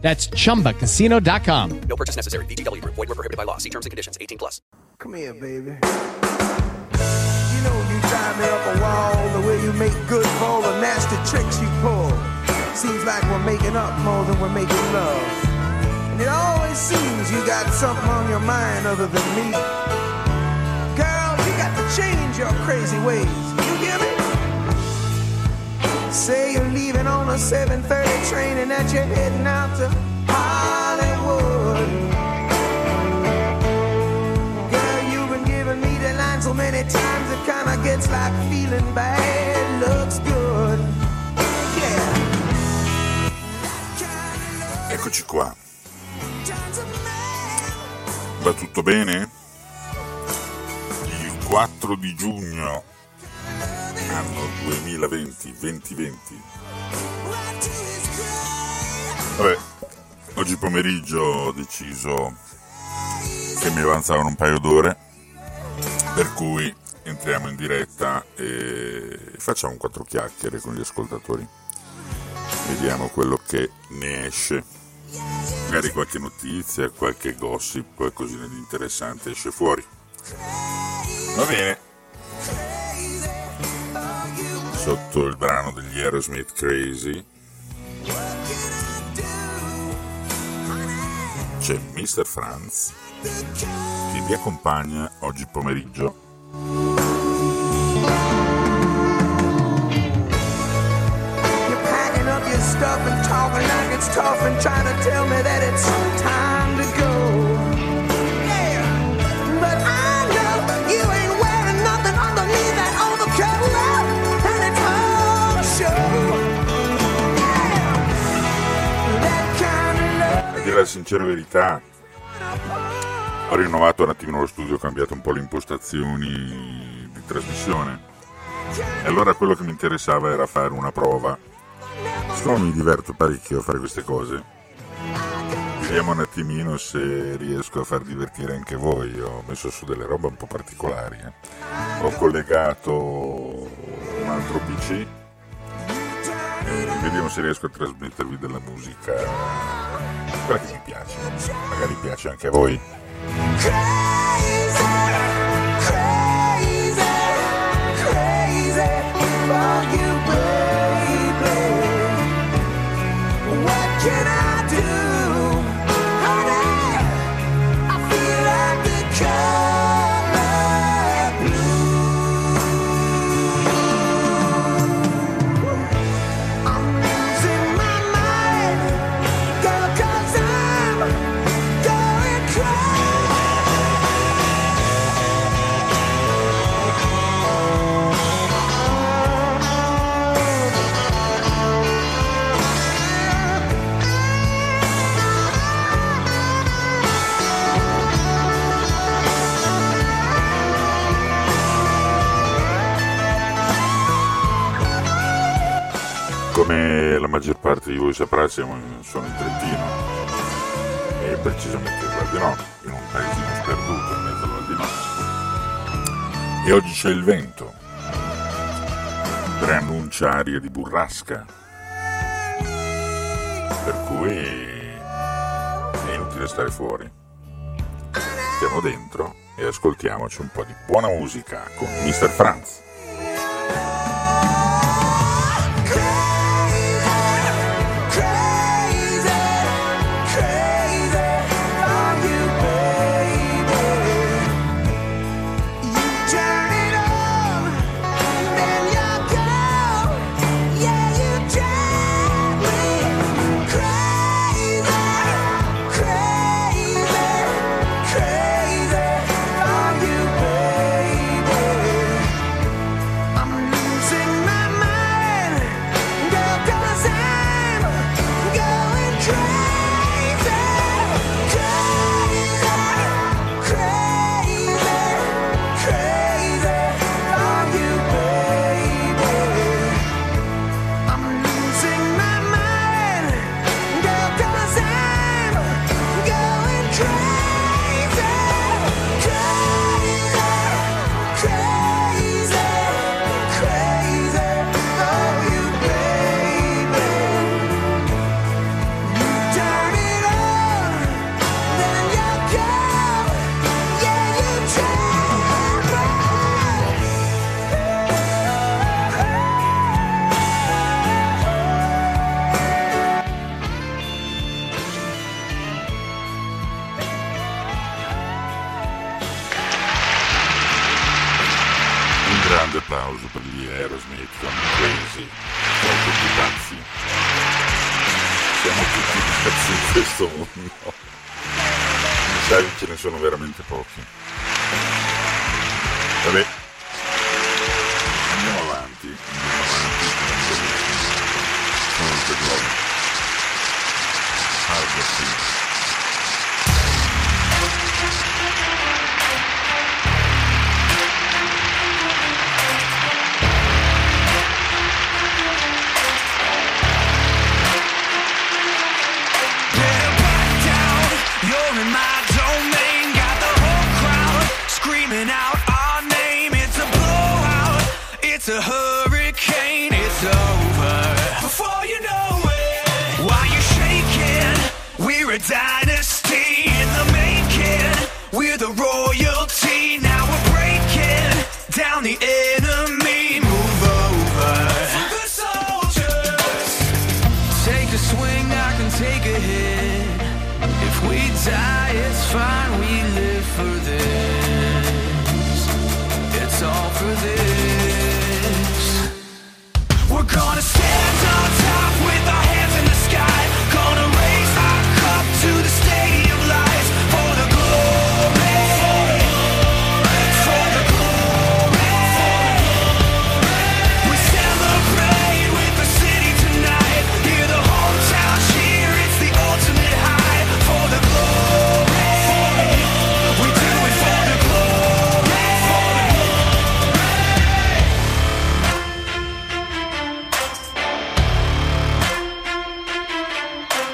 That's chumbacasino.com. No purchase necessary. VGW Group. Void were prohibited by law. See terms and conditions. 18 plus. Come here, baby. You know you drive me up a wall the way you make good for all the nasty tricks you pull. Seems like we're making up more than we're making love. And it always seems you got something on your mind other than me. Girl, you got to change your crazy ways. You hear me? Say you're leaving on a 7:30 train and that you're heading out to Hollywood. Girl, you've been giving me the line so many times it kinda gets like feeling bad looks good. Yeah. Eccoci qua. Va tutto bene? Il 4 di giugno, anno 2020, 2020. Vabbè, oggi pomeriggio ho deciso che mi avanzavano un paio d'ore, per cui entriamo in diretta e facciamo quattro chiacchiere con gli ascoltatori. Vediamo quello che ne esce. Magari qualche notizia, qualche gossip, qualcosina di interessante esce fuori. Va bene. Sotto il brano degli Aerosmith Crazy c'è Mr. Franz che vi accompagna oggi pomeriggio You're packing up your stuff and talking like it's tough and trying to tell me that it's time sincera verità. Ho rinnovato un attimino lo studio ho cambiato un po' le impostazioni di trasmissione. E allora quello che mi interessava era fare una prova. Siccome mi diverto parecchio a fare queste cose vediamo un attimino se riesco a far divertire anche voi. Ho messo su delle robe un po' particolari eh. ho collegato un altro pc e vediamo se riesco a trasmettervi della musica quella che mi piace magari piace anche a voi crazy, crazy, crazy Come la maggior parte di voi saprà, siamo sono in Trentino e precisamente in Val di Notte, in un paesino sperduto in mezzo al Val di Notte. E oggi c'è il vento, preannuncia aria di burrasca, per cui è inutile stare fuori. Stiamo dentro e ascoltiamoci un po' di buona musica con Mr. Franz.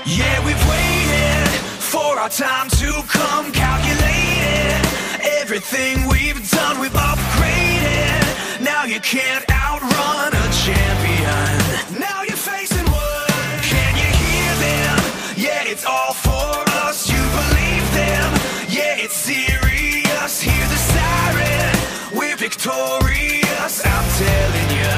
Yeah, we've waited for our time to come calculated. Everything we've done, we've upgraded. Now you can't outrun a champion. Now you're facing one. Can you hear them? Yeah, it's all for us. You believe them. Yeah, it's serious. Hear the siren. We're victorious, I'm telling you.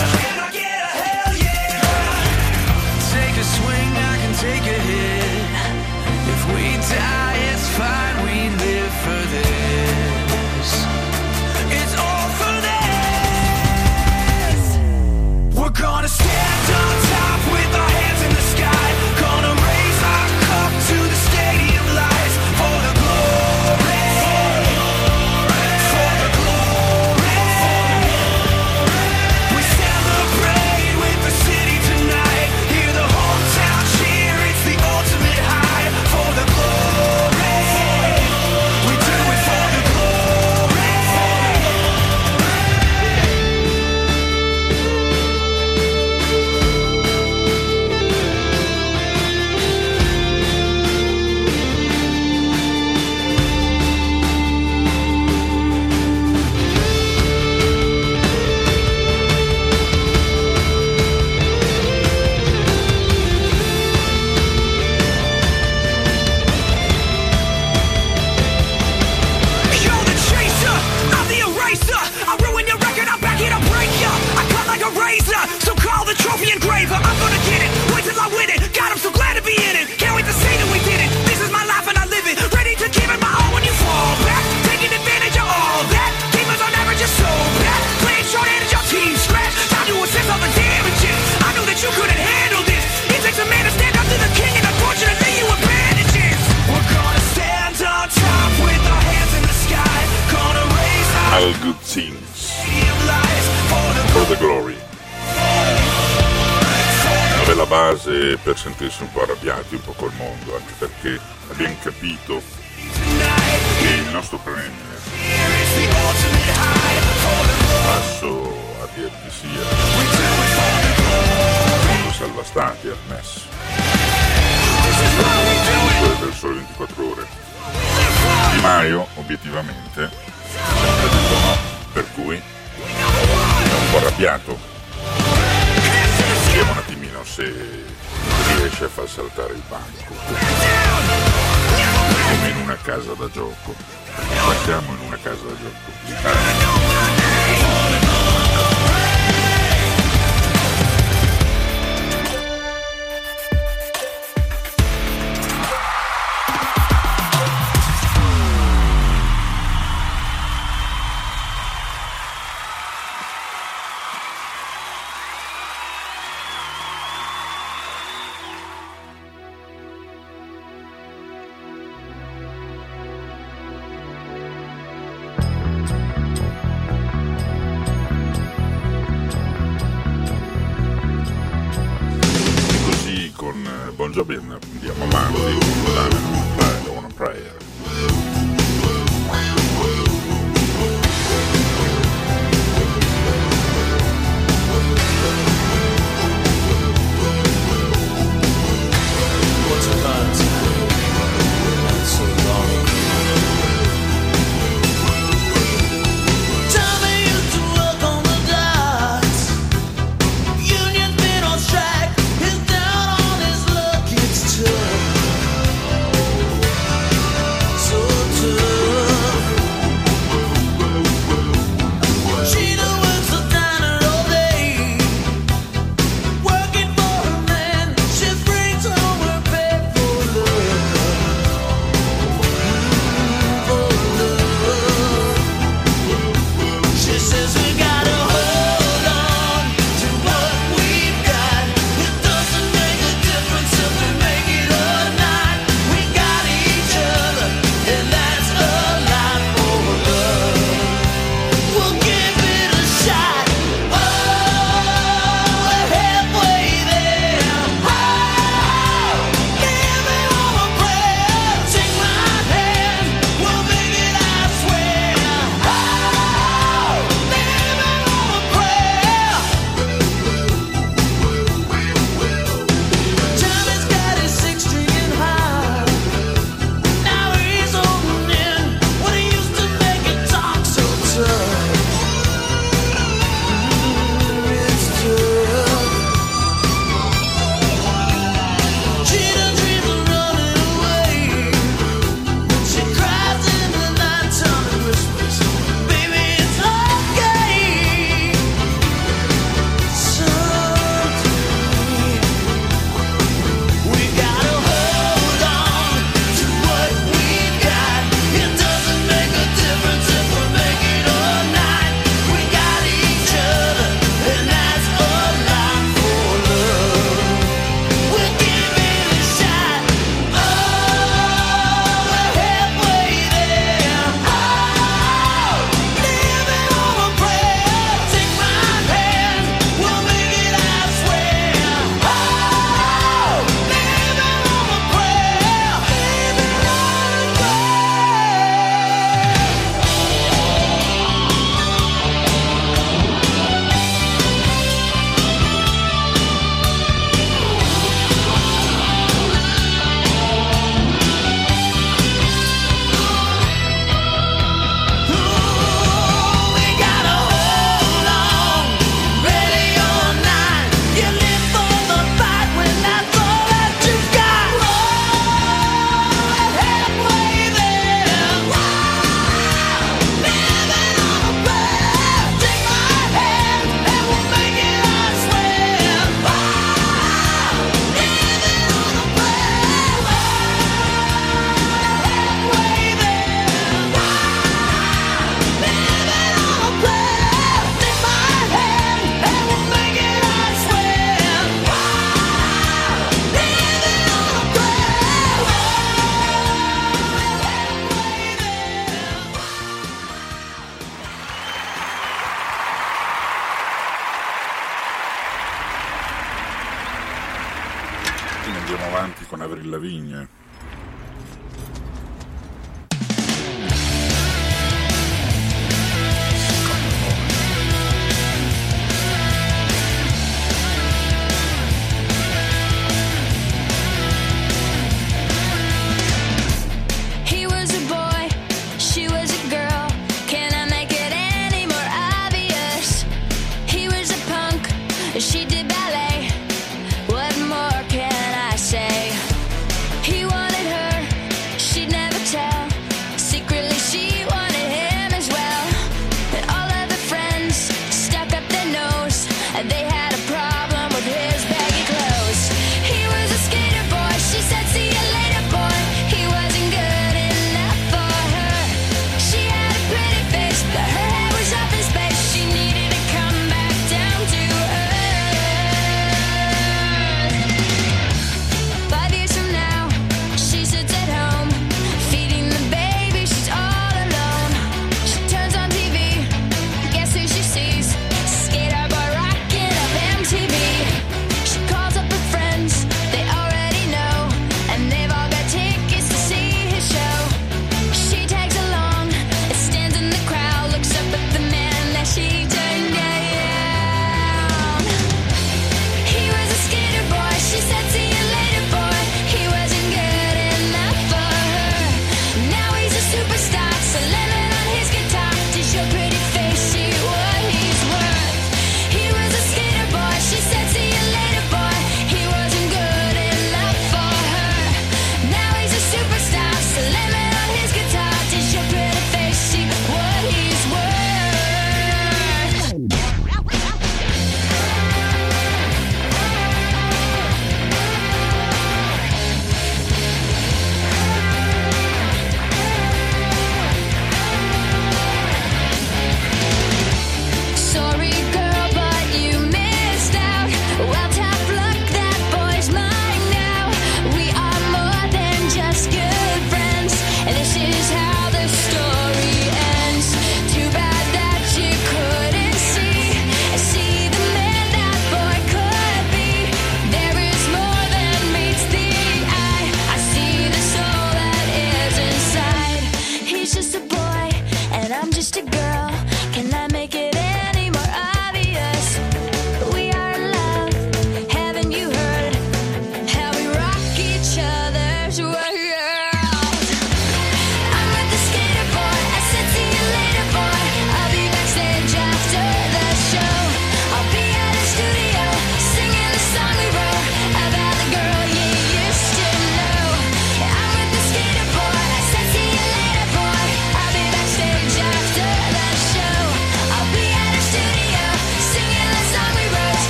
the Glory. Una bella base per sentirsi un po' arrabbiati un po' col mondo, anche perché abbiamo capito che il nostro premio passo a dir che sia il mondo salva stati Hermes. Quello del sole 24 ore. Di Maio, obiettivamente, sempre detto no, per cui un po' arrabbiato. Vediamo un attimino se riesce a far saltare il banco. Come in una casa da gioco. Facciamo in una casa da gioco.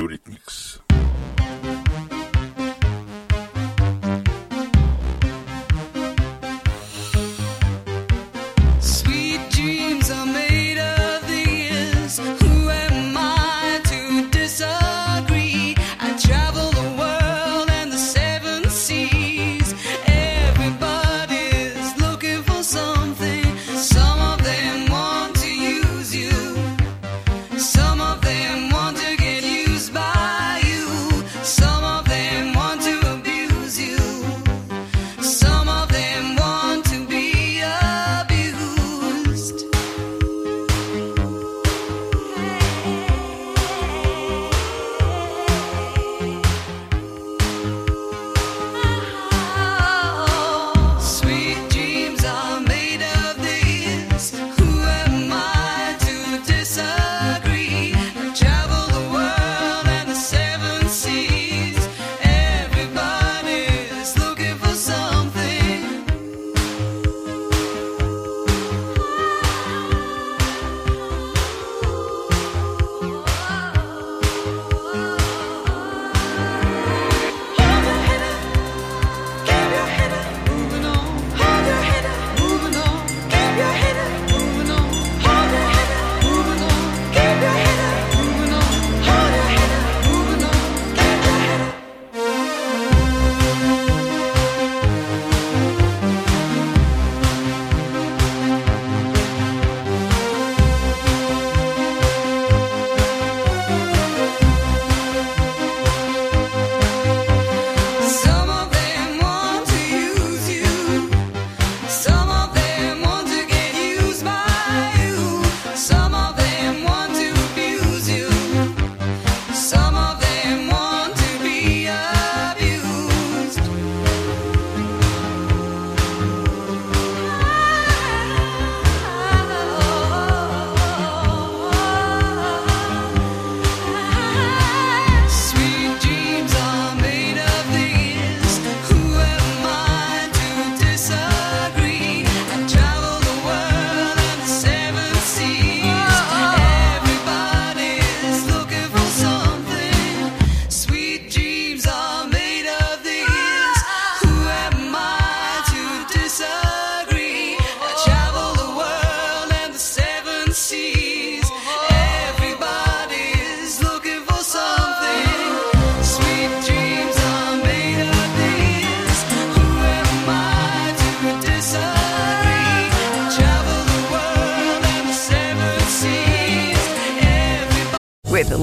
Eurythmics.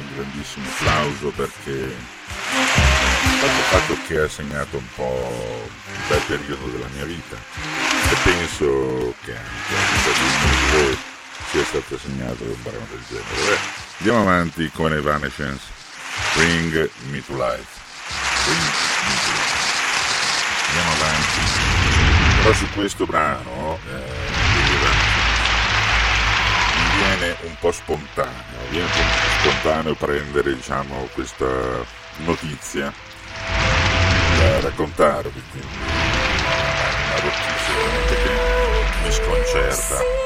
Un grandissimo applauso perché il fatto che ha segnato un po' un bel periodo della mia vita e penso che anche la vita di voi sia stata segnata da un brano del genere. Beh, andiamo avanti con Evanescence, Bring Me to Life. Bring Me to Life. Andiamo avanti. Però su questo brano eh, viene un po' spontaneo, viene un po' spontaneo prendere diciamo, questa notizia da raccontarvi, quindi una notizia che mi sconcerta.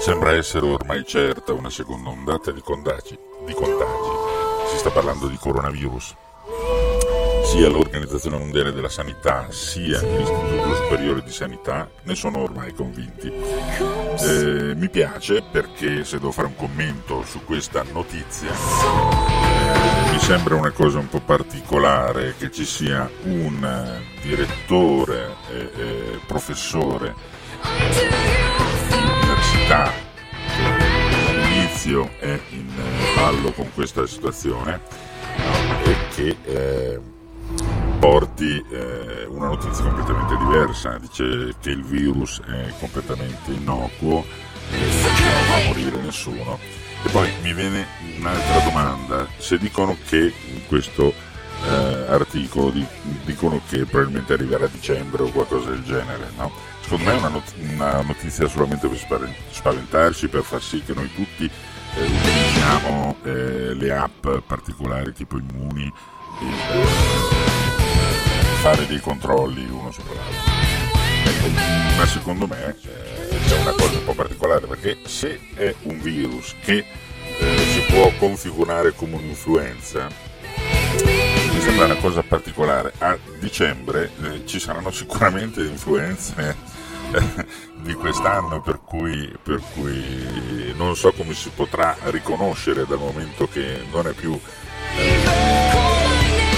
Sembra essere ormai certa una seconda ondata di contagi. Di contagi. Si sta parlando di coronavirus. Sia l'Organizzazione Mondiale della Sanità sia l'Istituto Superiore di Sanità ne sono ormai convinti. Eh, mi piace perché se devo fare un commento su questa notizia eh, mi sembra una cosa un po' particolare che ci sia un eh, direttore e eh, professore di università che all'inizio è in eh, ballo con questa situazione e che eh, porti eh, una notizia completamente diversa, dice che il virus è completamente innocuo e non fa morire nessuno. E poi mi viene un'altra domanda, se dicono che in questo eh, articolo di- dicono che probabilmente arriverà a dicembre o qualcosa del genere, no? Secondo me è una, not- una notizia solamente per spaventarci, per far sì che noi tutti eh, utilizziamo eh, le app particolari tipo Immuni e eh, fare dei controlli uno sopra l'altro. Ma secondo me eh, c'è una cosa un po' particolare perché se è un virus che eh, si può configurare come un'influenza, mi sembra una cosa particolare. A dicembre eh, ci saranno sicuramente influenze eh, di quest'anno per cui, per cui non so come si potrà riconoscere dal momento che non è più eh,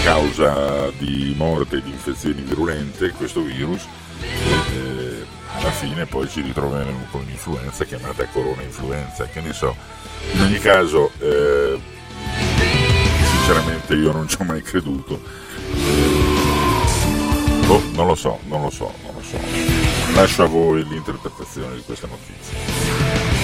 causa di morte di infezioni virulente questo virus e, eh, alla fine poi ci ritroveremo con un'influenza chiamata corona influenza che ne so. In ogni caso eh, sinceramente io non ci ho mai creduto. Eh, boh, non lo so non lo so non lo so. Lascio a voi l'interpretazione di questa notizia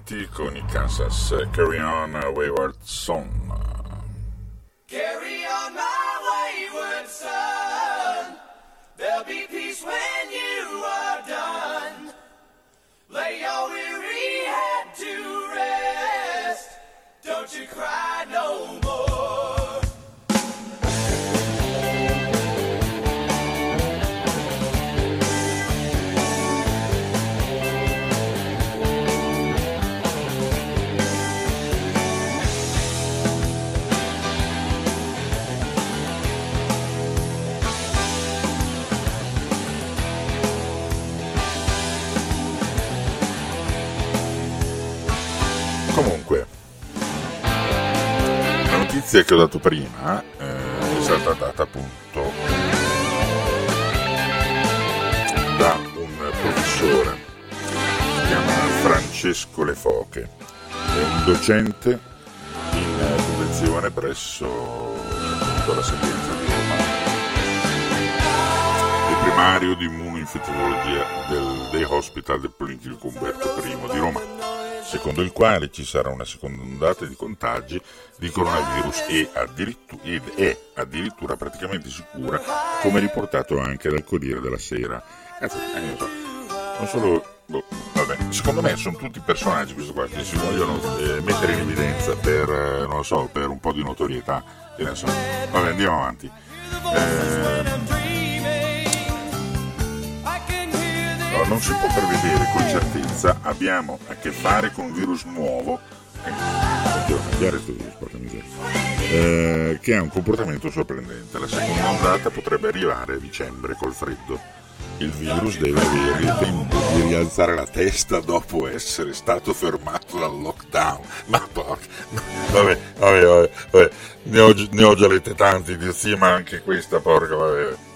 andiamo avanti con i Kansas Carry On Wayward Song. Notizia che ho dato prima eh, è stata data appunto da un professore si chiama Francesco Le Foche, è un docente in convenzione presso appunto, la Sapienza di Roma. Prima primario di immunoinfettivologia del Day Hospital del Policlinico Umberto I di Roma, secondo il quale ci sarà una seconda ondata di contagi di coronavirus e addirittura, ed è addirittura praticamente sicura, come riportato anche dal Corriere della Sera. Cazzo, eh, so, non solo... boh, vabbè, secondo me sono tutti personaggi questo qua che si vogliono eh, mettere in evidenza per, eh, non lo so, per un po' di notorietà. Che ne so. Vabbè, andiamo avanti. Eh, No, non si può prevedere con certezza, abbiamo a che fare con un virus nuovo, eh, eh, che ha un comportamento sorprendente. La seconda ondata potrebbe arrivare a dicembre col freddo. Il virus deve avere il tempo di rialzare la testa dopo essere stato fermato dal lockdown. Ma porca, vabbè, vabbè, vabbè, vabbè. Ne, ho, ne ho già lette tanti di sì, ma anche questa, porca, vabbè.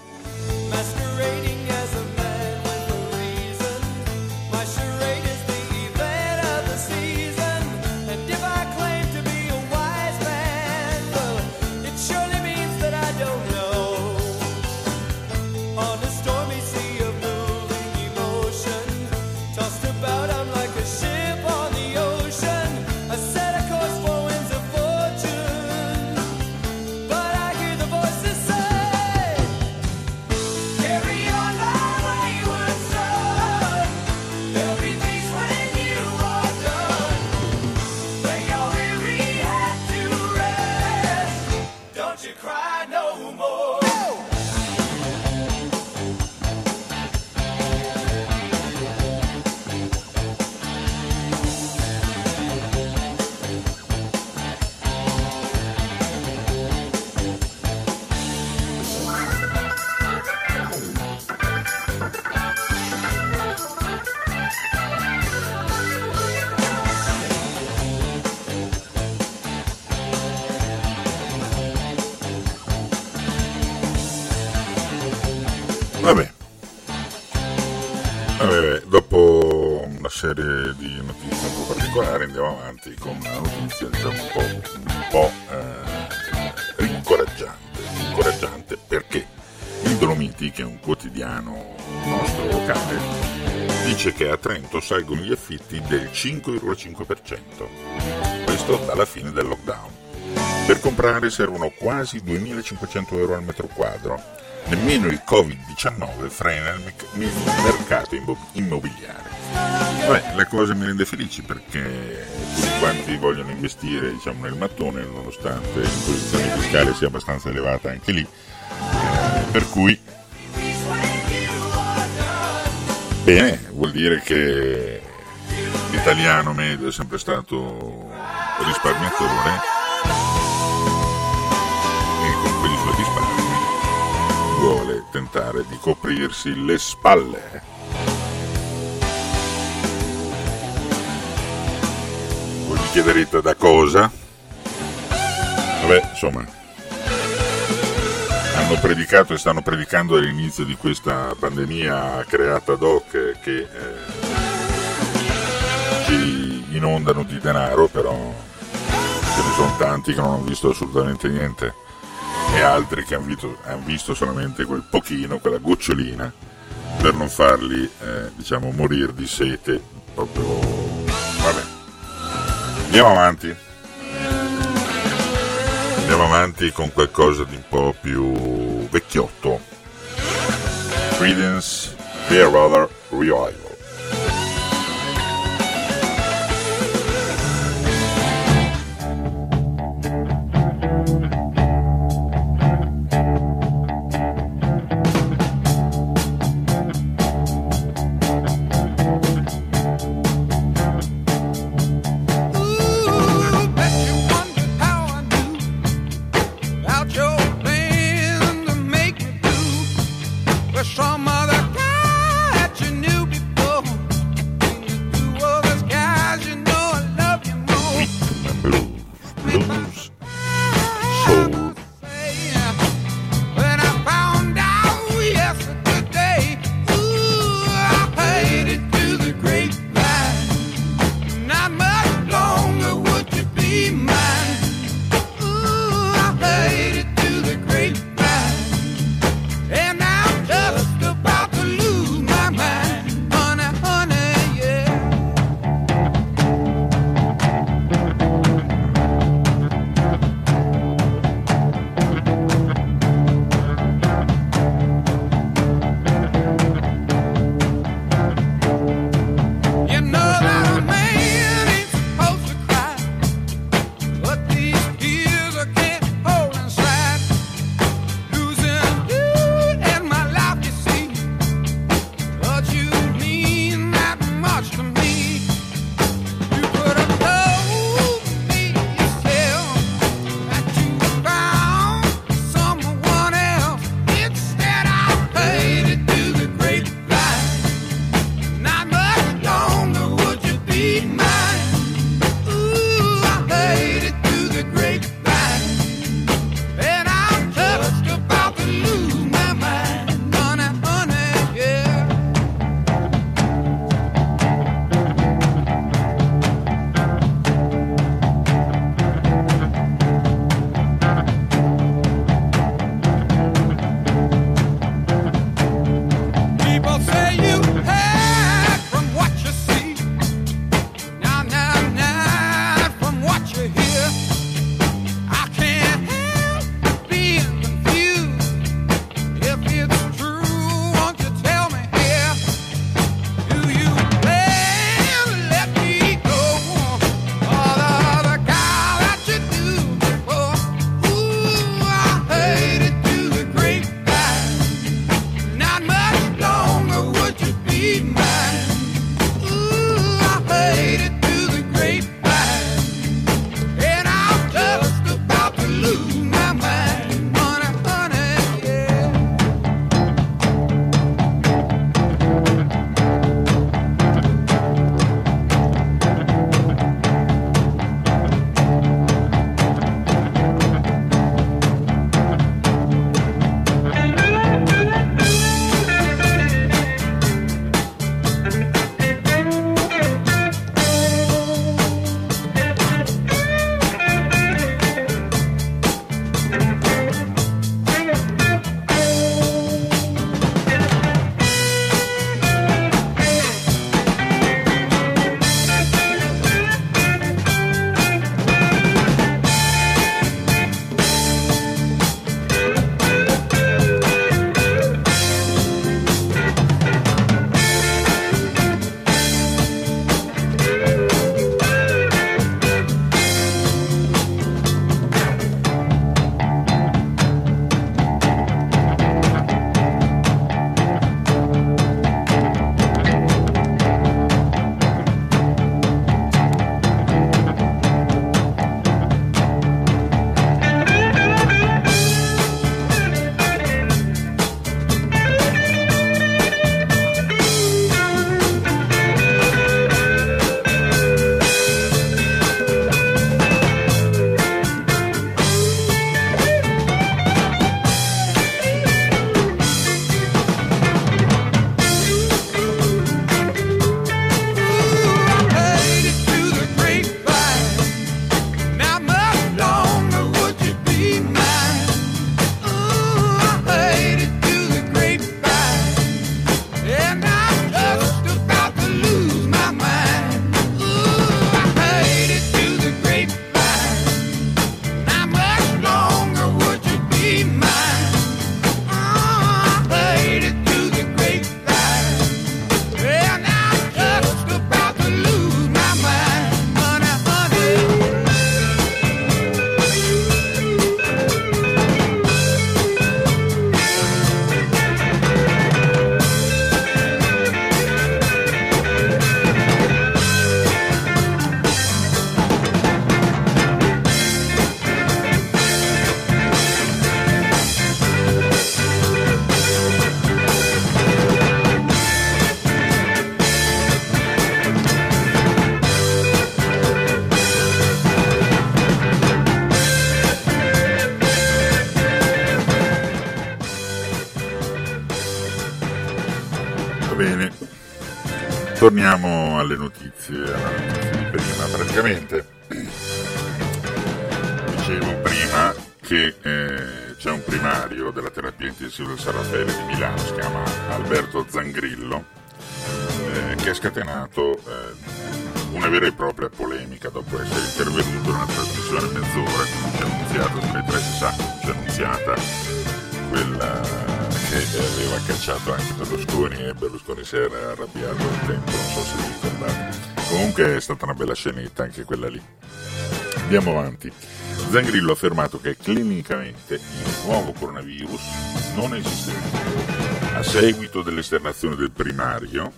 Salgono gli affitti del 5,5%. Questo dalla fine del lockdown. Per comprare servono quasi 2.500 euro al metro quadro. Nemmeno il Covid-19 frena il, mercato immo- immobiliare. Beh, la cosa mi rende felice perché tutti quanti vogliono investire diciamo, nel mattone, nonostante l'imposizione fiscale sia abbastanza elevata anche lì. Eh, per cui, bene, dire che l'italiano medio è sempre stato risparmiatore e con quegli suoi risparmi vuole tentare di coprirsi le spalle. Voi mi chiederete da cosa? Vabbè, insomma, hanno predicato e stanno predicando all'inizio di questa pandemia creata ad hoc che eh, ci inondano di denaro, però ce ne sono tanti che non hanno visto assolutamente niente e altri che hanno visto, han visto solamente quel pochino, quella gocciolina, per non farli, eh, diciamo, morire di sete. Proprio... Vabbè. Andiamo avanti. Andiamo avanti con qualcosa di un po' più vecchiotto. Credence Clearwater Revival. Torniamo alle notizie, alla notizia di prima. Praticamente dicevo prima che eh, c'è un primario della terapia intensiva del San di Milano, si chiama Alberto Zangrillo, eh, che ha scatenato eh, una vera e propria polemica dopo essere intervenuto in una trasmissione mezz'ora, come ci ha annunziato sulle 360, ci ha annunziata quella che aveva cacciato anche si era arrabbiato al tempo, non so se vi ricordate. Comunque è stata una bella scenetta anche quella lì. Andiamo avanti. Zangrillo ha affermato che clinicamente il nuovo coronavirus non esiste. A seguito dell'esternazione del primario,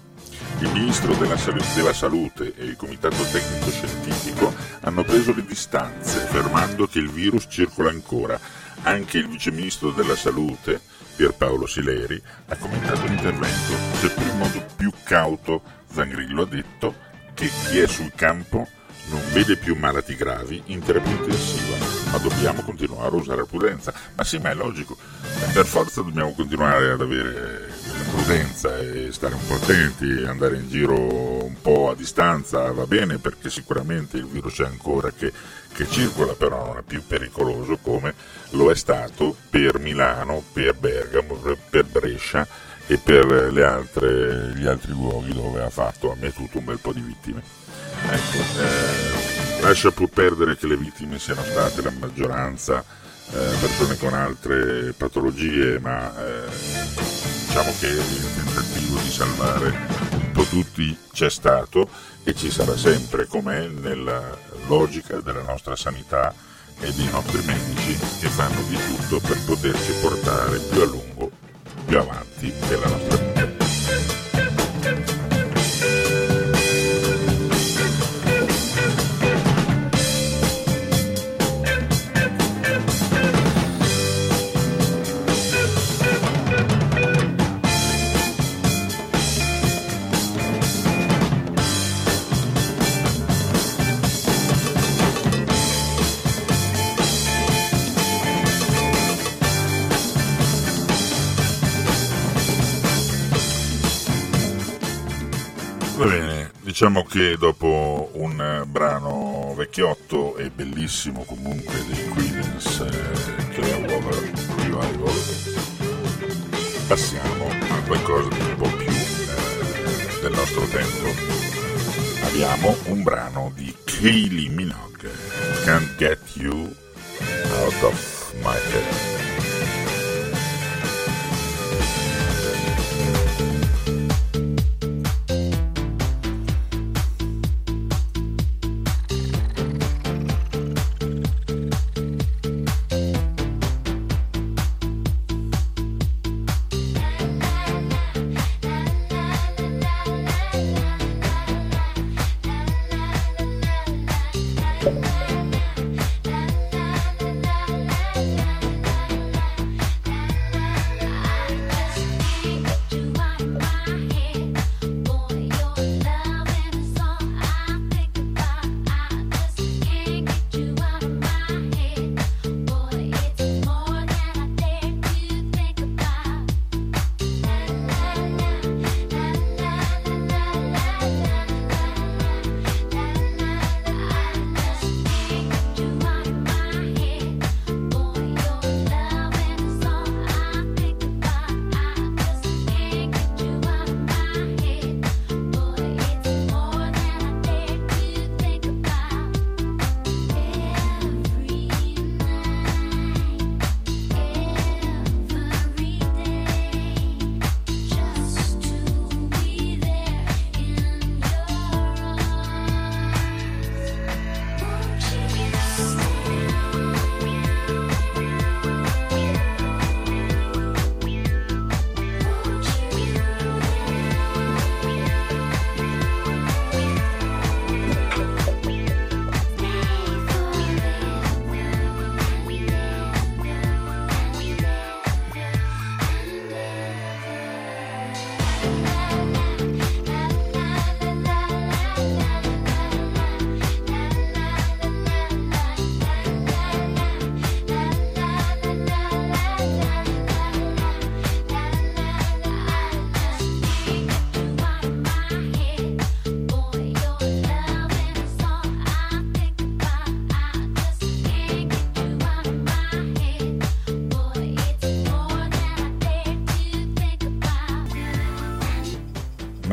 il ministro della, Sal- della Salute e il Comitato Tecnico Scientifico hanno preso le distanze, affermando che il virus circola ancora. Anche il viceministro della Salute, Pierpaolo Sileri, ha commentato l'intervento, seppur in modo più cauto. Zangrillo ha detto che chi è sul campo non vede più malati gravi in terapia intensiva, ma dobbiamo continuare a usare prudenza. Ma sì, ma è logico, per forza dobbiamo continuare ad avere la prudenza e stare un po' attenti, andare in giro un po' a distanza, va bene perché sicuramente il virus c'è ancora che, che circola, però non è più pericoloso come lo è stato per Milano, per Bergamo, per- Brescia e per altre- gli altri luoghi dove ha fatto, ha mettuto un bel po' di vittime. Ecco, eh, lascia pur perdere che le vittime siano state la maggioranza eh, persone con altre patologie, ma eh, diciamo che il tentativo di salvare un po' tutti c'è stato e ci sarà sempre, com'è nella logica della nostra sanità e dei nostri medici che fanno di tutto per poterci portare più a lungo, più avanti nella nostra vita. Diciamo che dopo un brano vecchiotto e bellissimo comunque dei Creedence eh, Clearwater Revival, passiamo a qualcosa di un po' più eh, del nostro tempo. Abbiamo un brano di Kaylee Minogue, Can't Get You Out of My Head.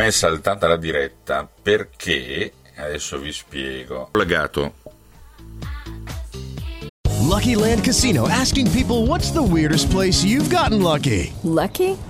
È saltata la diretta perché, adesso vi spiego, collegato Lucky Land Casino asking people what's the weirdest place you've gotten lucky? Lucky?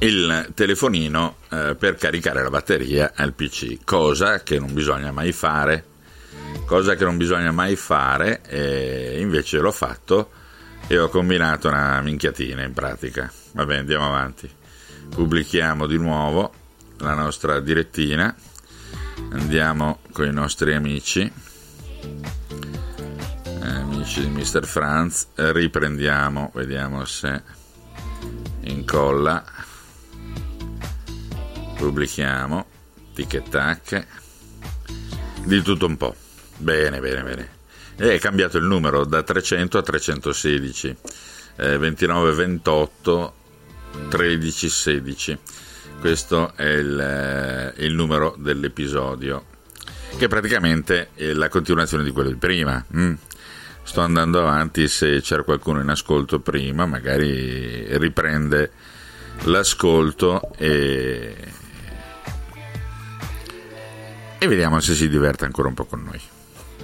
Il telefonino eh, per caricare la batteria al PC, cosa che non bisogna mai fare, cosa che non bisogna mai fare e invece l'ho fatto e ho combinato una minchiatina in pratica. Vabbè, andiamo avanti. Pubblichiamo di nuovo la nostra direttina, andiamo con i nostri amici, eh, amici di Mr. Franz, riprendiamo, vediamo se incolla pubblichiamo tic e tac di tutto un po' bene bene bene. E è cambiato il numero da 300 a 316 eh, 29 28 13 16 questo è il, eh, il numero dell'episodio che praticamente è la continuazione di quello di prima mm. sto andando avanti se c'era qualcuno in ascolto prima magari riprende l'ascolto e, e vediamo se si diverte ancora un po' con noi.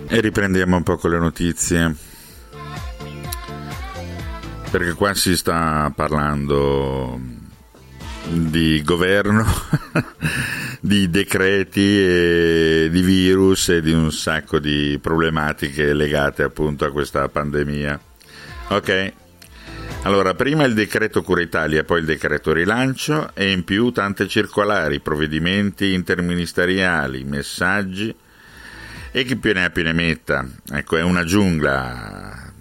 E riprendiamo un po' con le notizie, perché qua si sta parlando di governo, di decreti, e di virus e di un sacco di problematiche legate appunto a questa pandemia. Ok? Allora, prima il decreto Cura Italia, poi il decreto rilancio e in più tante circolari, provvedimenti interministeriali, messaggi e chi più ne ha più ne metta. Ecco, è una giungla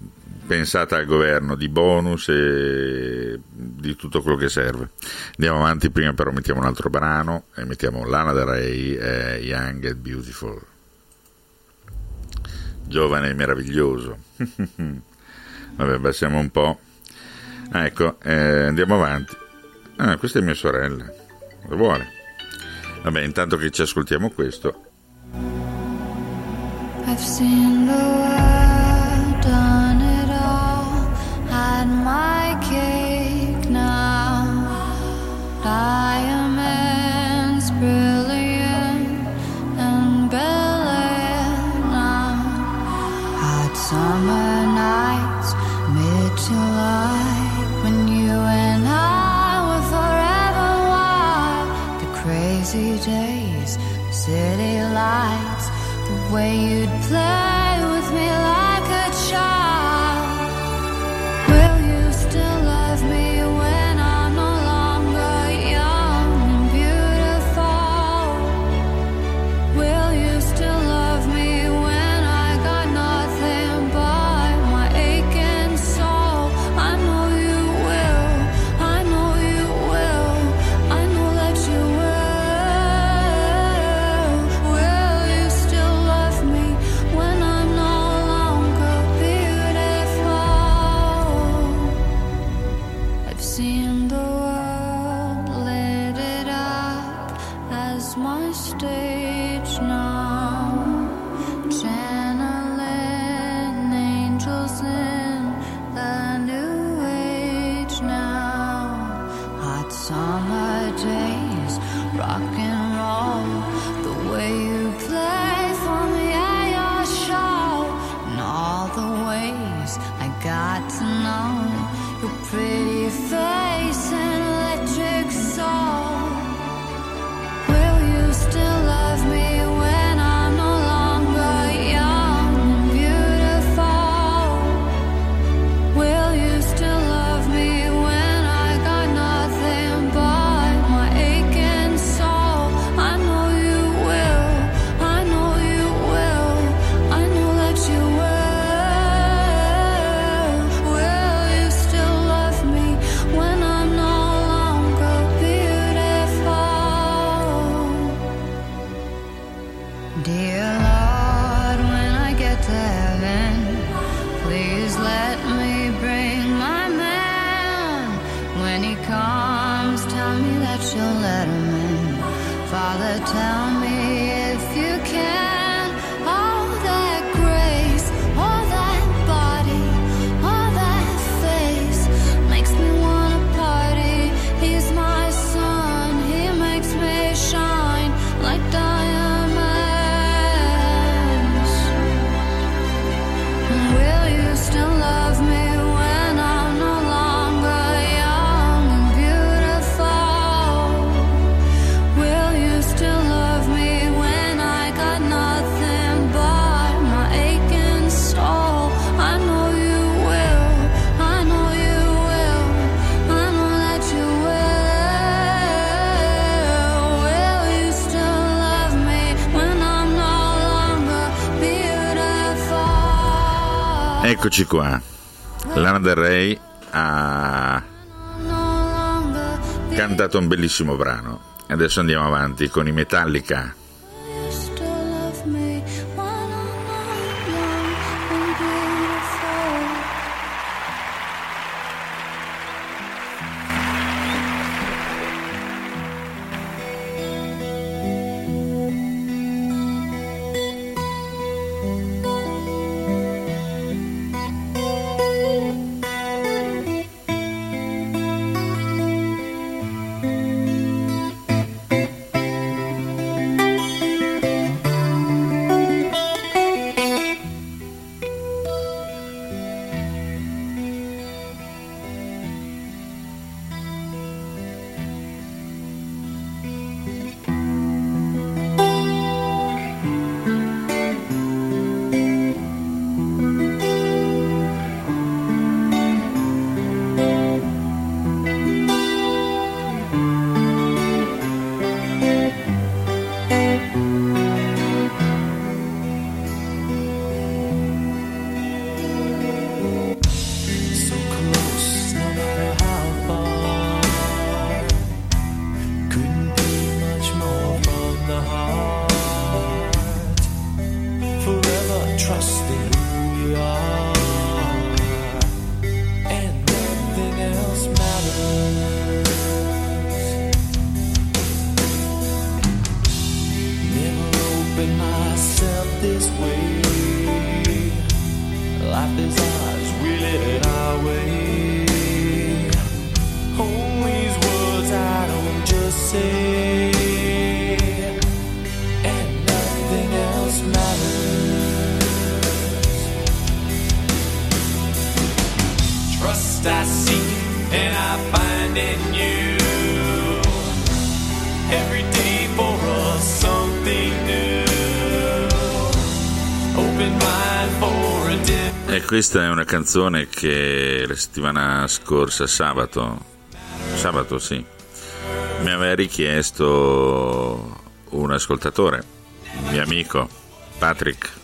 pensata al governo di bonus e di tutto quello che serve. Andiamo avanti, prima però mettiamo un altro brano e mettiamo Lana Del Rey, eh, Young and Beautiful. Giovane e meraviglioso. Vabbè, abbassiamo un po'. Ecco, eh, andiamo avanti. Ah, questa è mia sorella. Lo vuole? Vabbè, intanto che ci ascoltiamo questo. I've seen the world, done it all, had my cake now. Diamonds brilliant and brilliant now. Hot summer nights, mid July, city lights, the way you'd play Eccoci qua. Lana Del Rey ha cantato un bellissimo brano. Adesso andiamo avanti con i Metallica. questa è una canzone che la settimana scorsa, sabato, sabato sì, mi aveva richiesto un ascoltatore, mio amico, Patrick.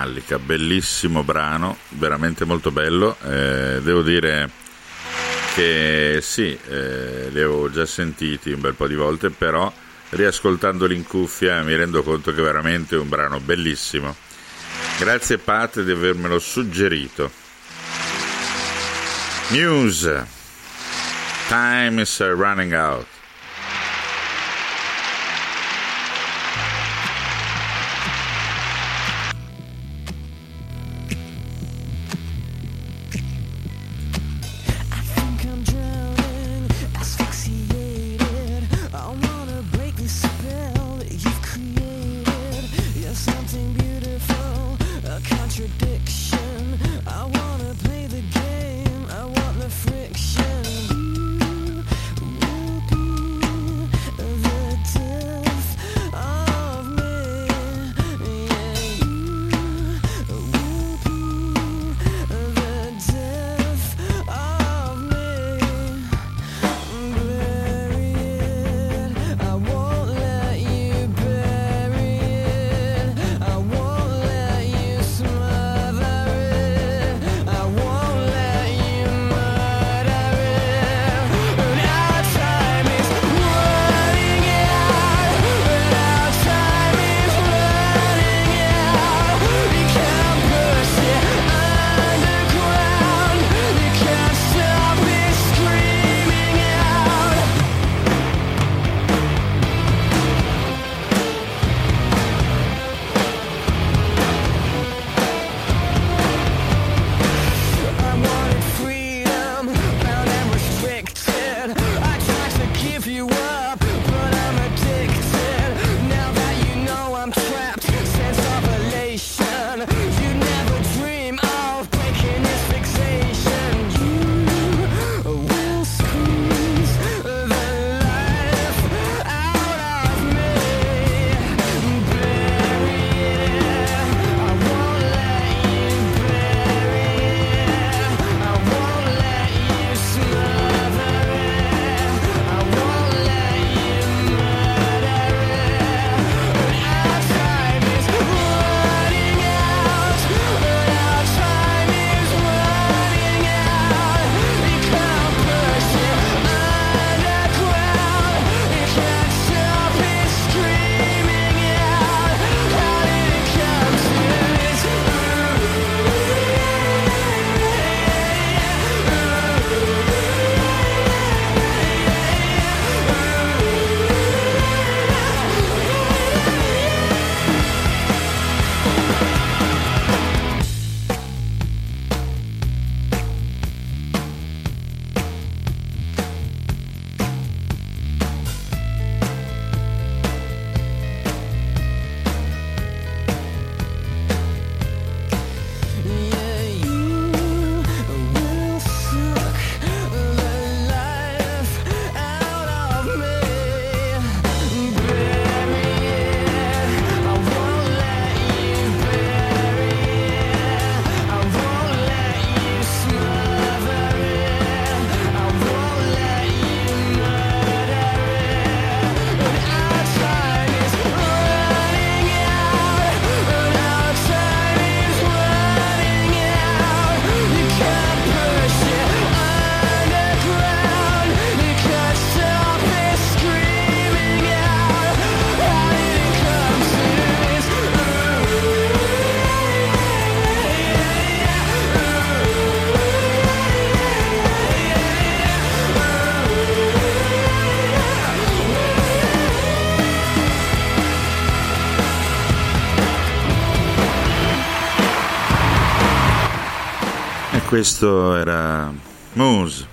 Metallica, bellissimo brano, veramente molto bello. Eh, devo dire che sì, eh, li avevo già sentiti un bel po' di volte, però riascoltandoli in cuffia mi rendo conto che è veramente un brano bellissimo. Grazie Pat di avermelo suggerito. News. Time is running out. Questo era Moose.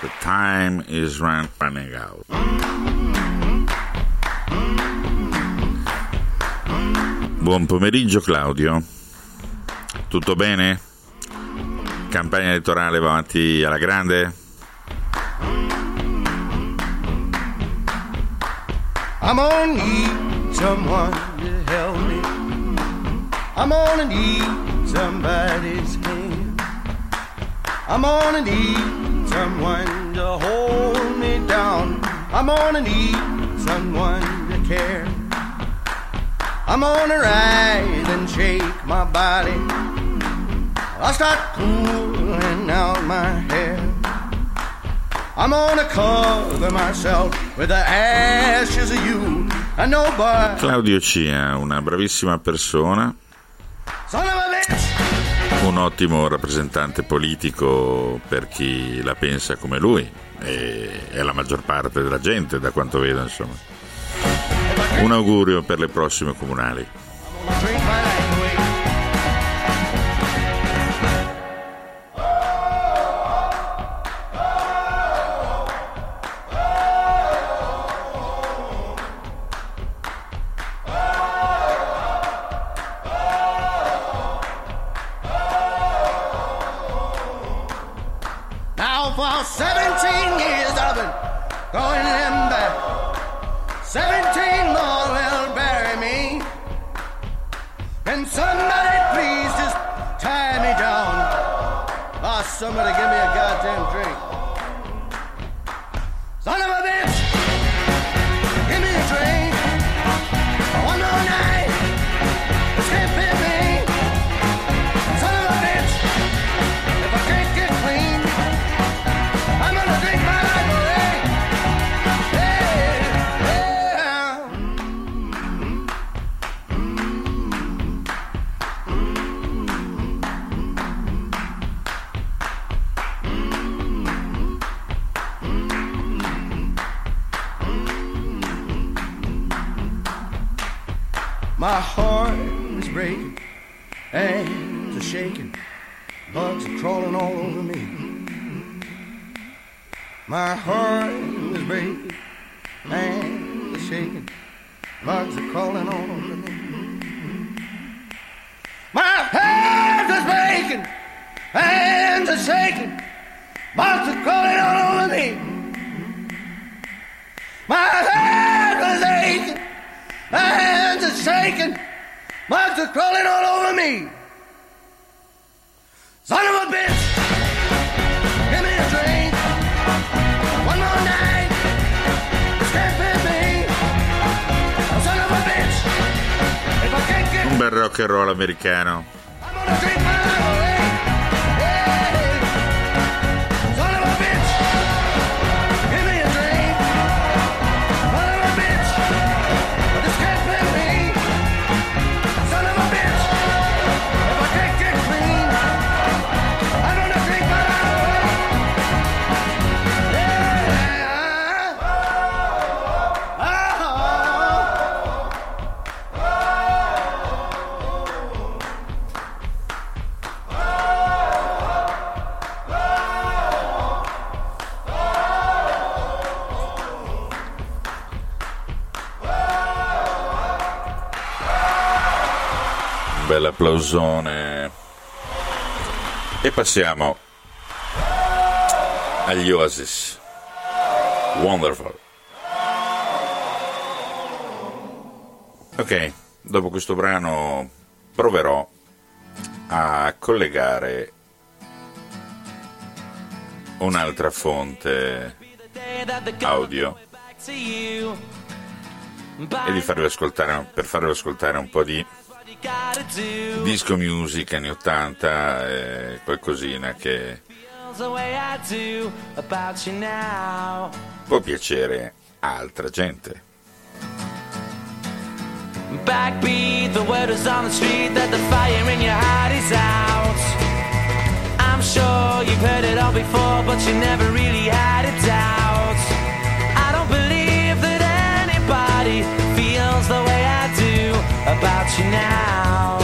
The time is run- running out. Buon pomeriggio Claudio. Tutto bene? Campagna elettorale va avanti alla grande? I'm gonna need someone to help me. I'm gonna need somebody's. I'm gonna need someone to hold me down. I'm gonna need someone to care. I'm gonna rise and shake my body. I'll start pulling out my hair. I'm gonna cover myself with the ashes of you. Claudio Cia, una bravissima persona, un ottimo rappresentante politico per chi la pensa come lui e è la maggior parte della gente da quanto vedo insomma. Un augurio per le prossime comunali. Somebody give me a goddamn drink. Americano. Applausone. E passiamo agli Oasis. Wonderful. Ok, dopo questo brano proverò a collegare un'altra fonte audio e di farvi ascoltare per farvi ascoltare un po' di disco music anni 80 e qualcosina che può piacere a altra gente. Backbeat, the word is on the street that the fire in your heart is out. I'm sure you've heard it all before, but you never really had a doubt. I don't believe that anybody about you now.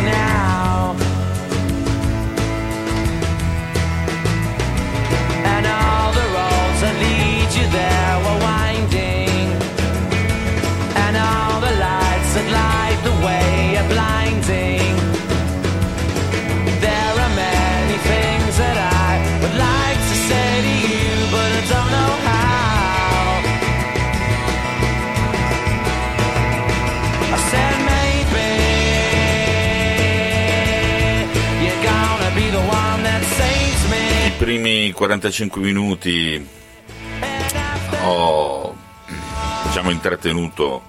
I primi 45 minuti ho diciamo intrattenuto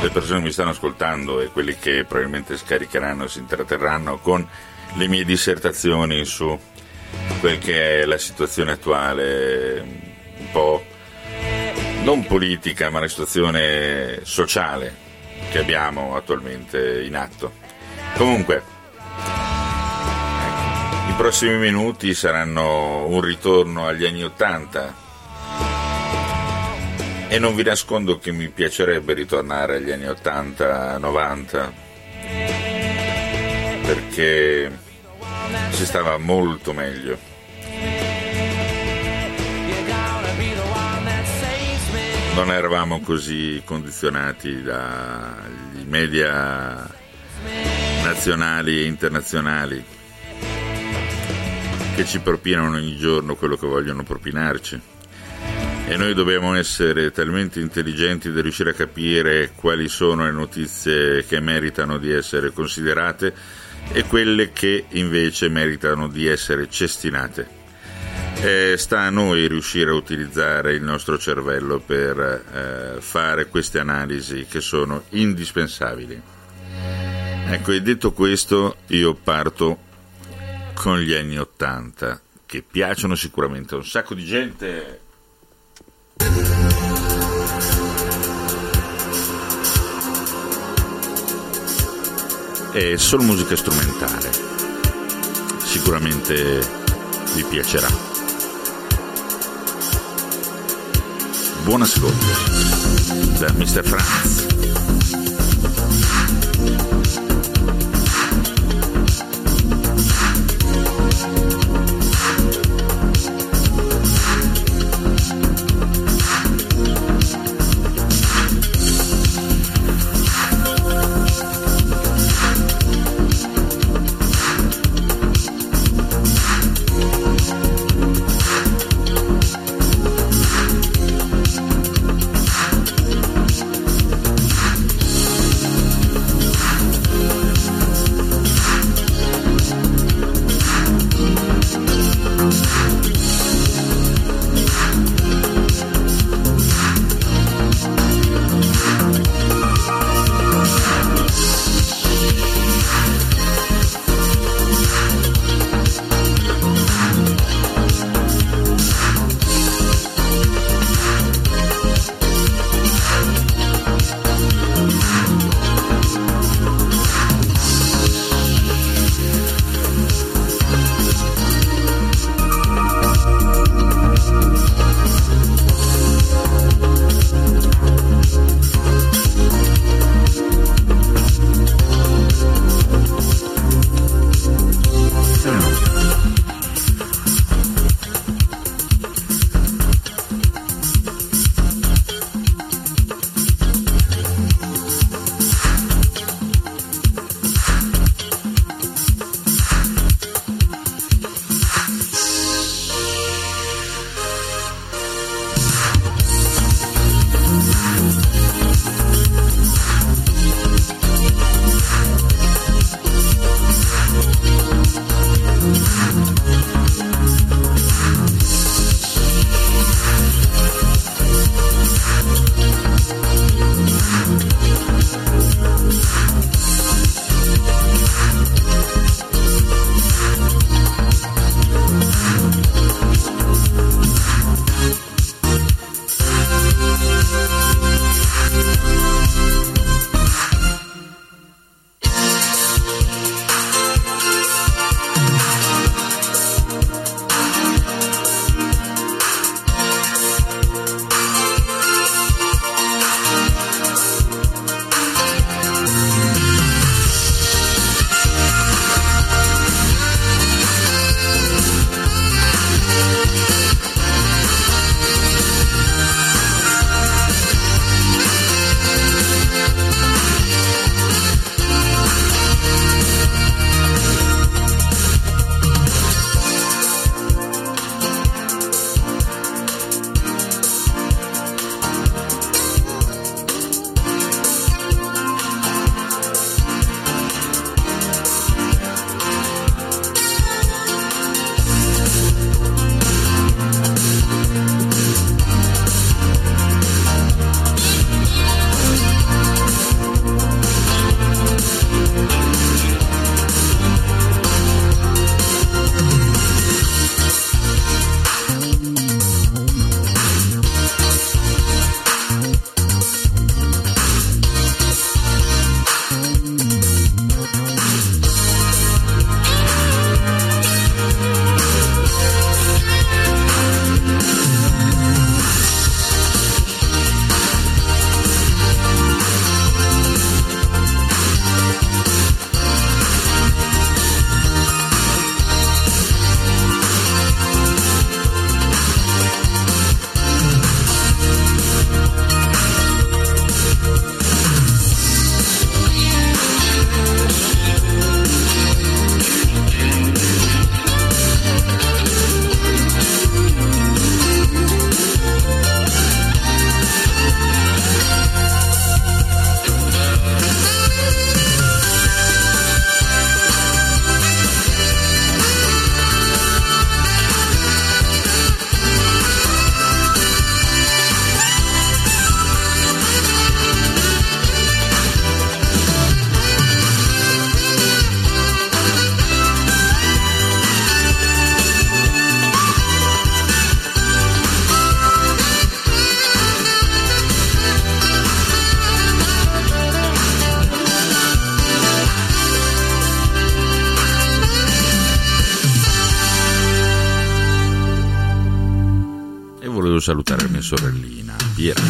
le persone che mi stanno ascoltando e quelli che probabilmente scaricheranno e si intratterranno con le mie dissertazioni su quel che è la situazione attuale, un po' non politica, ma la situazione sociale che abbiamo attualmente in atto. Comunque, i prossimi minuti saranno un ritorno agli anni Ottanta. E non vi nascondo che mi piacerebbe ritornare agli anni 80-90 perché si stava molto meglio. Non eravamo così condizionati dagli media nazionali e internazionali che ci propinano ogni giorno quello che vogliono propinarci e noi dobbiamo essere talmente intelligenti da riuscire a capire quali sono le notizie che meritano di essere considerate e quelle che invece meritano di essere cestinate. Eh, sta a noi riuscire a utilizzare il nostro cervello per eh, fare queste analisi che sono indispensabili. Ecco, e detto questo, io parto con gli anni Ottanta, che piacciono sicuramente a un sacco di gente. È solo musica strumentale. Sicuramente vi piacerà. Buon ascolto da Mr. Franz. salutarmi sorellina Piera.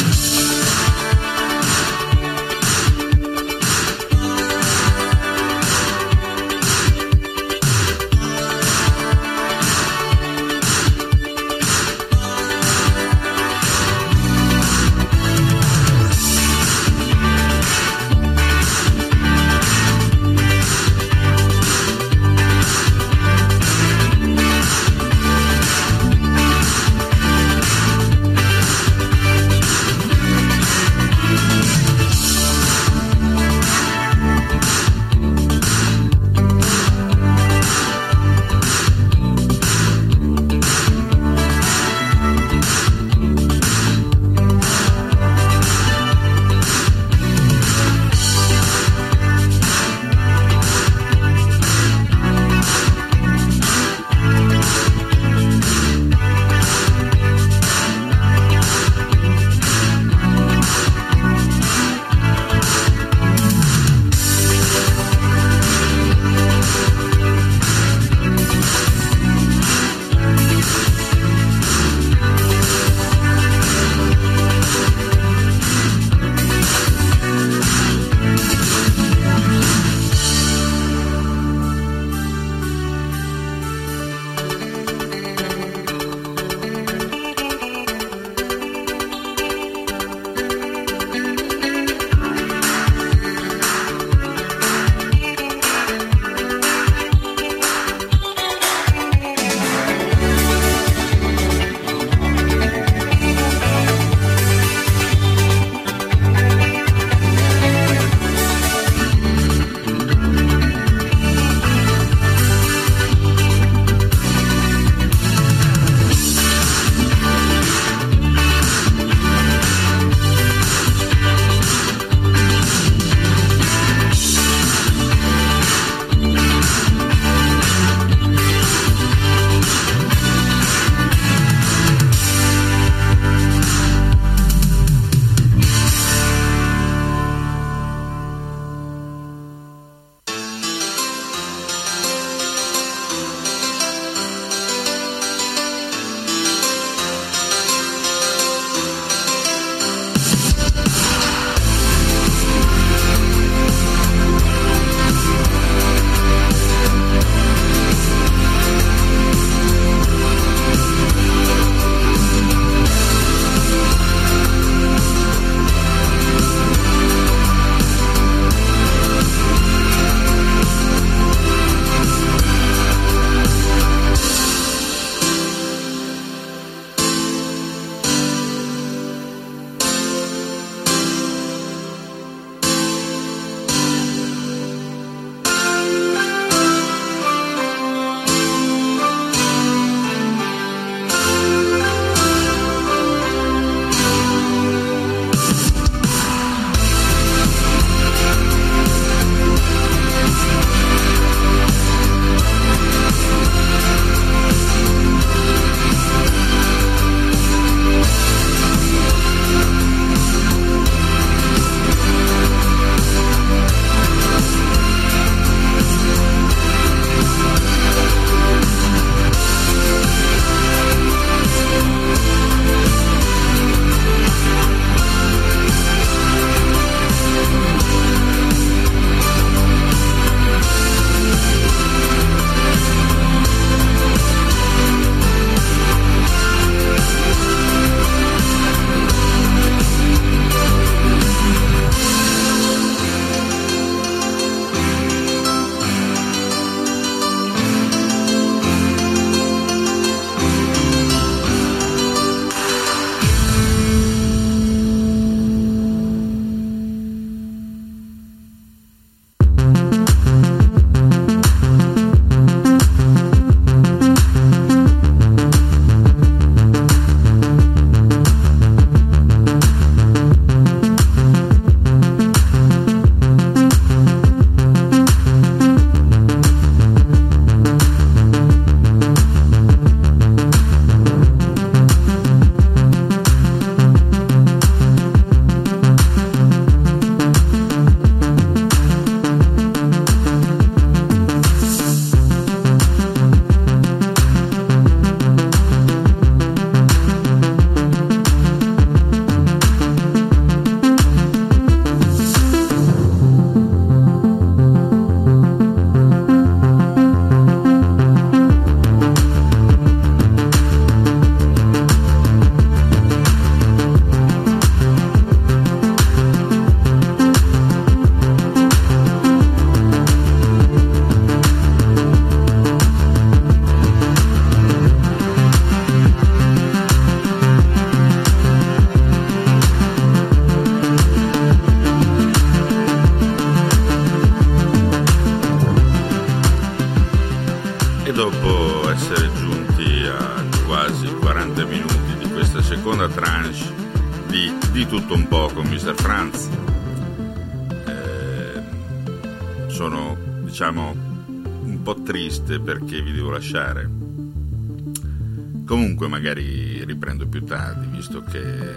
Visto che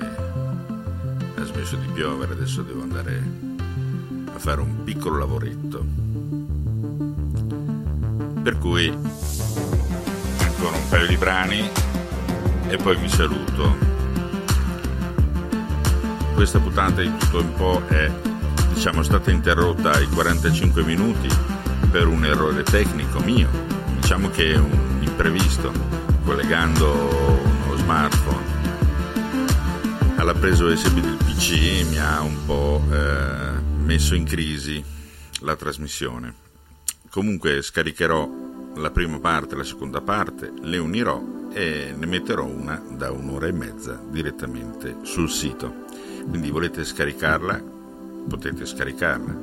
ha smesso di piovere, adesso devo andare a fare un piccolo lavoretto. Per cui ancora un paio di brani e poi vi saluto. Questa puntata di tutto un po' è diciamo stata interrotta ai 45 minuti per un errore tecnico mio. Diciamo che è un imprevisto collegando uno smartphone alla presa USB del PC mi ha un po' eh, messo in crisi la trasmissione. Comunque scaricherò la prima parte e la seconda parte, le unirò e ne metterò una da un'ora e mezza direttamente sul sito. Quindi volete scaricarla, potete scaricarla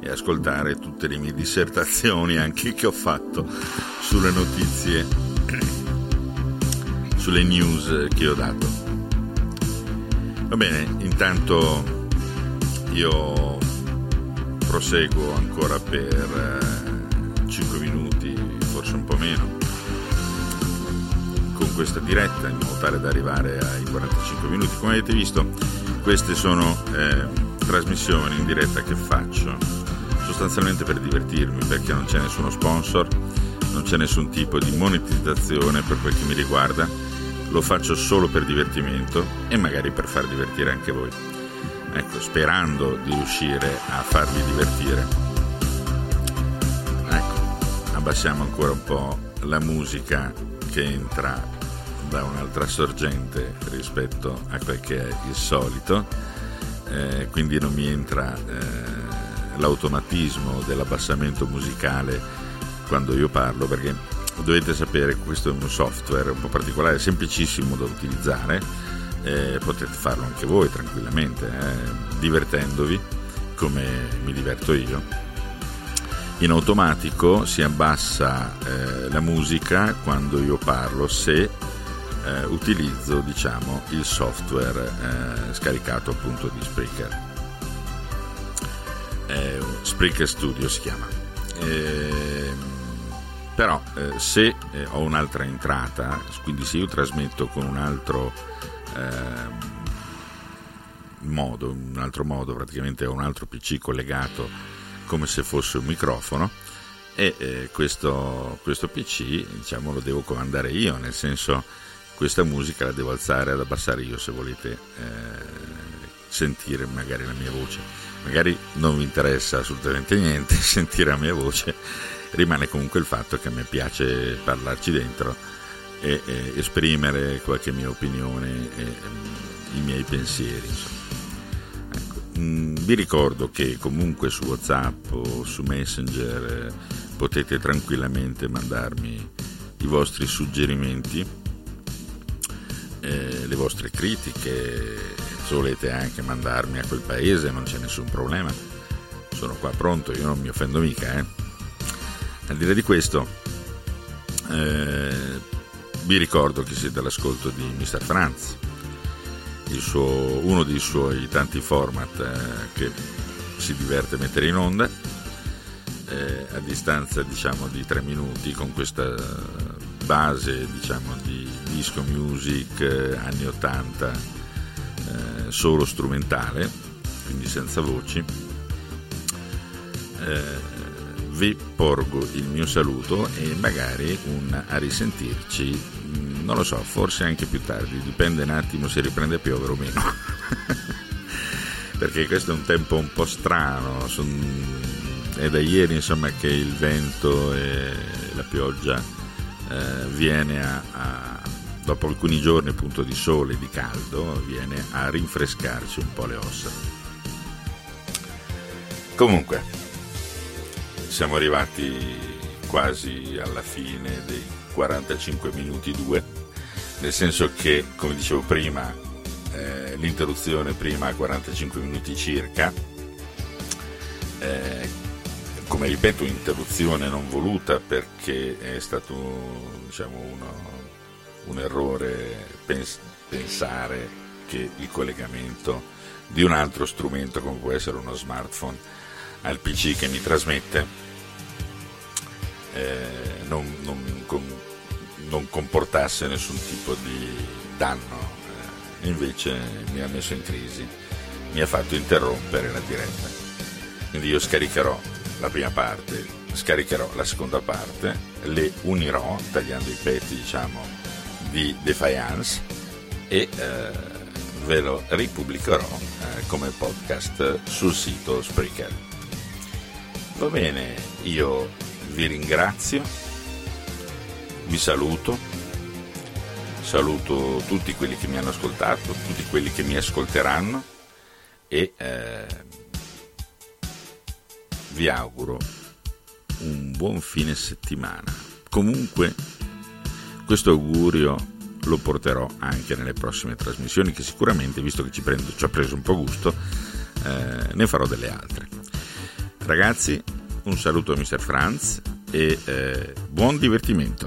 e ascoltare tutte le mie dissertazioni anche che ho fatto sulle notizie, sulle news che ho dato. Va bene, intanto io proseguo ancora per 5 minuti, forse un po' meno, con questa diretta in modo tale da arrivare ai 45 minuti. Come avete visto, queste sono eh, trasmissioni in diretta che faccio sostanzialmente per divertirmi, perché non c'è nessuno sponsor, non c'è nessun tipo di monetizzazione per quel che mi riguarda, lo faccio solo per divertimento e magari per far divertire anche voi. Ecco, sperando di riuscire a farvi divertire. Ecco, abbassiamo ancora un po' la musica che entra da un'altra sorgente rispetto a quel che è il solito, eh, quindi non mi entra eh, l'automatismo dell'abbassamento musicale quando io parlo, perché dovete sapere che questo è un software un po' particolare, semplicissimo da utilizzare, eh, potete farlo anche voi tranquillamente, eh, divertendovi come mi diverto io. In automatico si abbassa eh, la musica quando io parlo se eh, utilizzo diciamo, il software eh, scaricato appunto di Spreaker. Eh, Spreaker Studio si chiama. Però eh, se eh, ho un'altra entrata, quindi se io trasmetto con un altro ehm, modo, un altro modo, praticamente ho un altro PC collegato come se fosse un microfono e eh, questo, questo PC diciamo lo devo comandare io, nel senso questa musica la devo alzare ad abbassare io se volete eh, sentire magari la mia voce. Magari non vi interessa assolutamente niente sentire la mia voce, rimane comunque il fatto che a me piace parlarci dentro e, e esprimere qualche mia opinione e, e i miei pensieri. Ecco, mm, vi ricordo che comunque su WhatsApp o su Messenger eh, potete tranquillamente mandarmi i vostri suggerimenti, eh, le vostre critiche, se volete anche mandarmi a quel paese non c'è nessun problema, sono qua pronto, io non mi offendo mica. Eh. Al di là di questo, eh, vi ricordo che siete all'ascolto di Mr. Franz, suo, uno dei suoi tanti format eh, che si diverte a mettere in onda eh, a distanza diciamo di tre minuti con questa base diciamo di disco music eh, anni 80 eh, solo strumentale quindi senza voci eh, vi porgo il mio saluto e magari un a risentirci mm, non lo so forse anche più tardi dipende un attimo se riprende a piovere o meno. Perché questo è un tempo un po' strano son- è da ieri insomma che il vento e la pioggia eh, viene a, a- dopo alcuni giorni appunto di sole e di caldo viene a rinfrescarci un po' le ossa. Comunque siamo arrivati quasi alla fine dei 45 minuti 2 nel senso che come dicevo prima eh, l'interruzione prima a 45 minuti circa eh, come ripeto un'interruzione non voluta perché è stato diciamo uno- un errore pens- pensare che il collegamento di un altro strumento come può essere uno smartphone al PC che mi trasmette eh, non, non com- non comportasse nessun tipo di danno, eh, invece mi ha messo in crisi, mi ha fatto interrompere la diretta. Quindi io scaricherò la prima parte, scaricherò la seconda parte, le unirò tagliando i pezzi diciamo di Defiance e eh, ve lo ripubblicherò eh, come podcast sul sito Spreaker. Va bene, io vi ringrazio, vi saluto, saluto tutti quelli che mi hanno ascoltato, tutti quelli che mi ascolteranno e eh, vi auguro un buon fine settimana. Comunque questo augurio lo porterò anche nelle prossime trasmissioni che sicuramente, visto che ci, prendo, ci ho preso un po' gusto, eh, ne farò delle altre. Ragazzi, un saluto a Mr. Franz e eh, buon divertimento.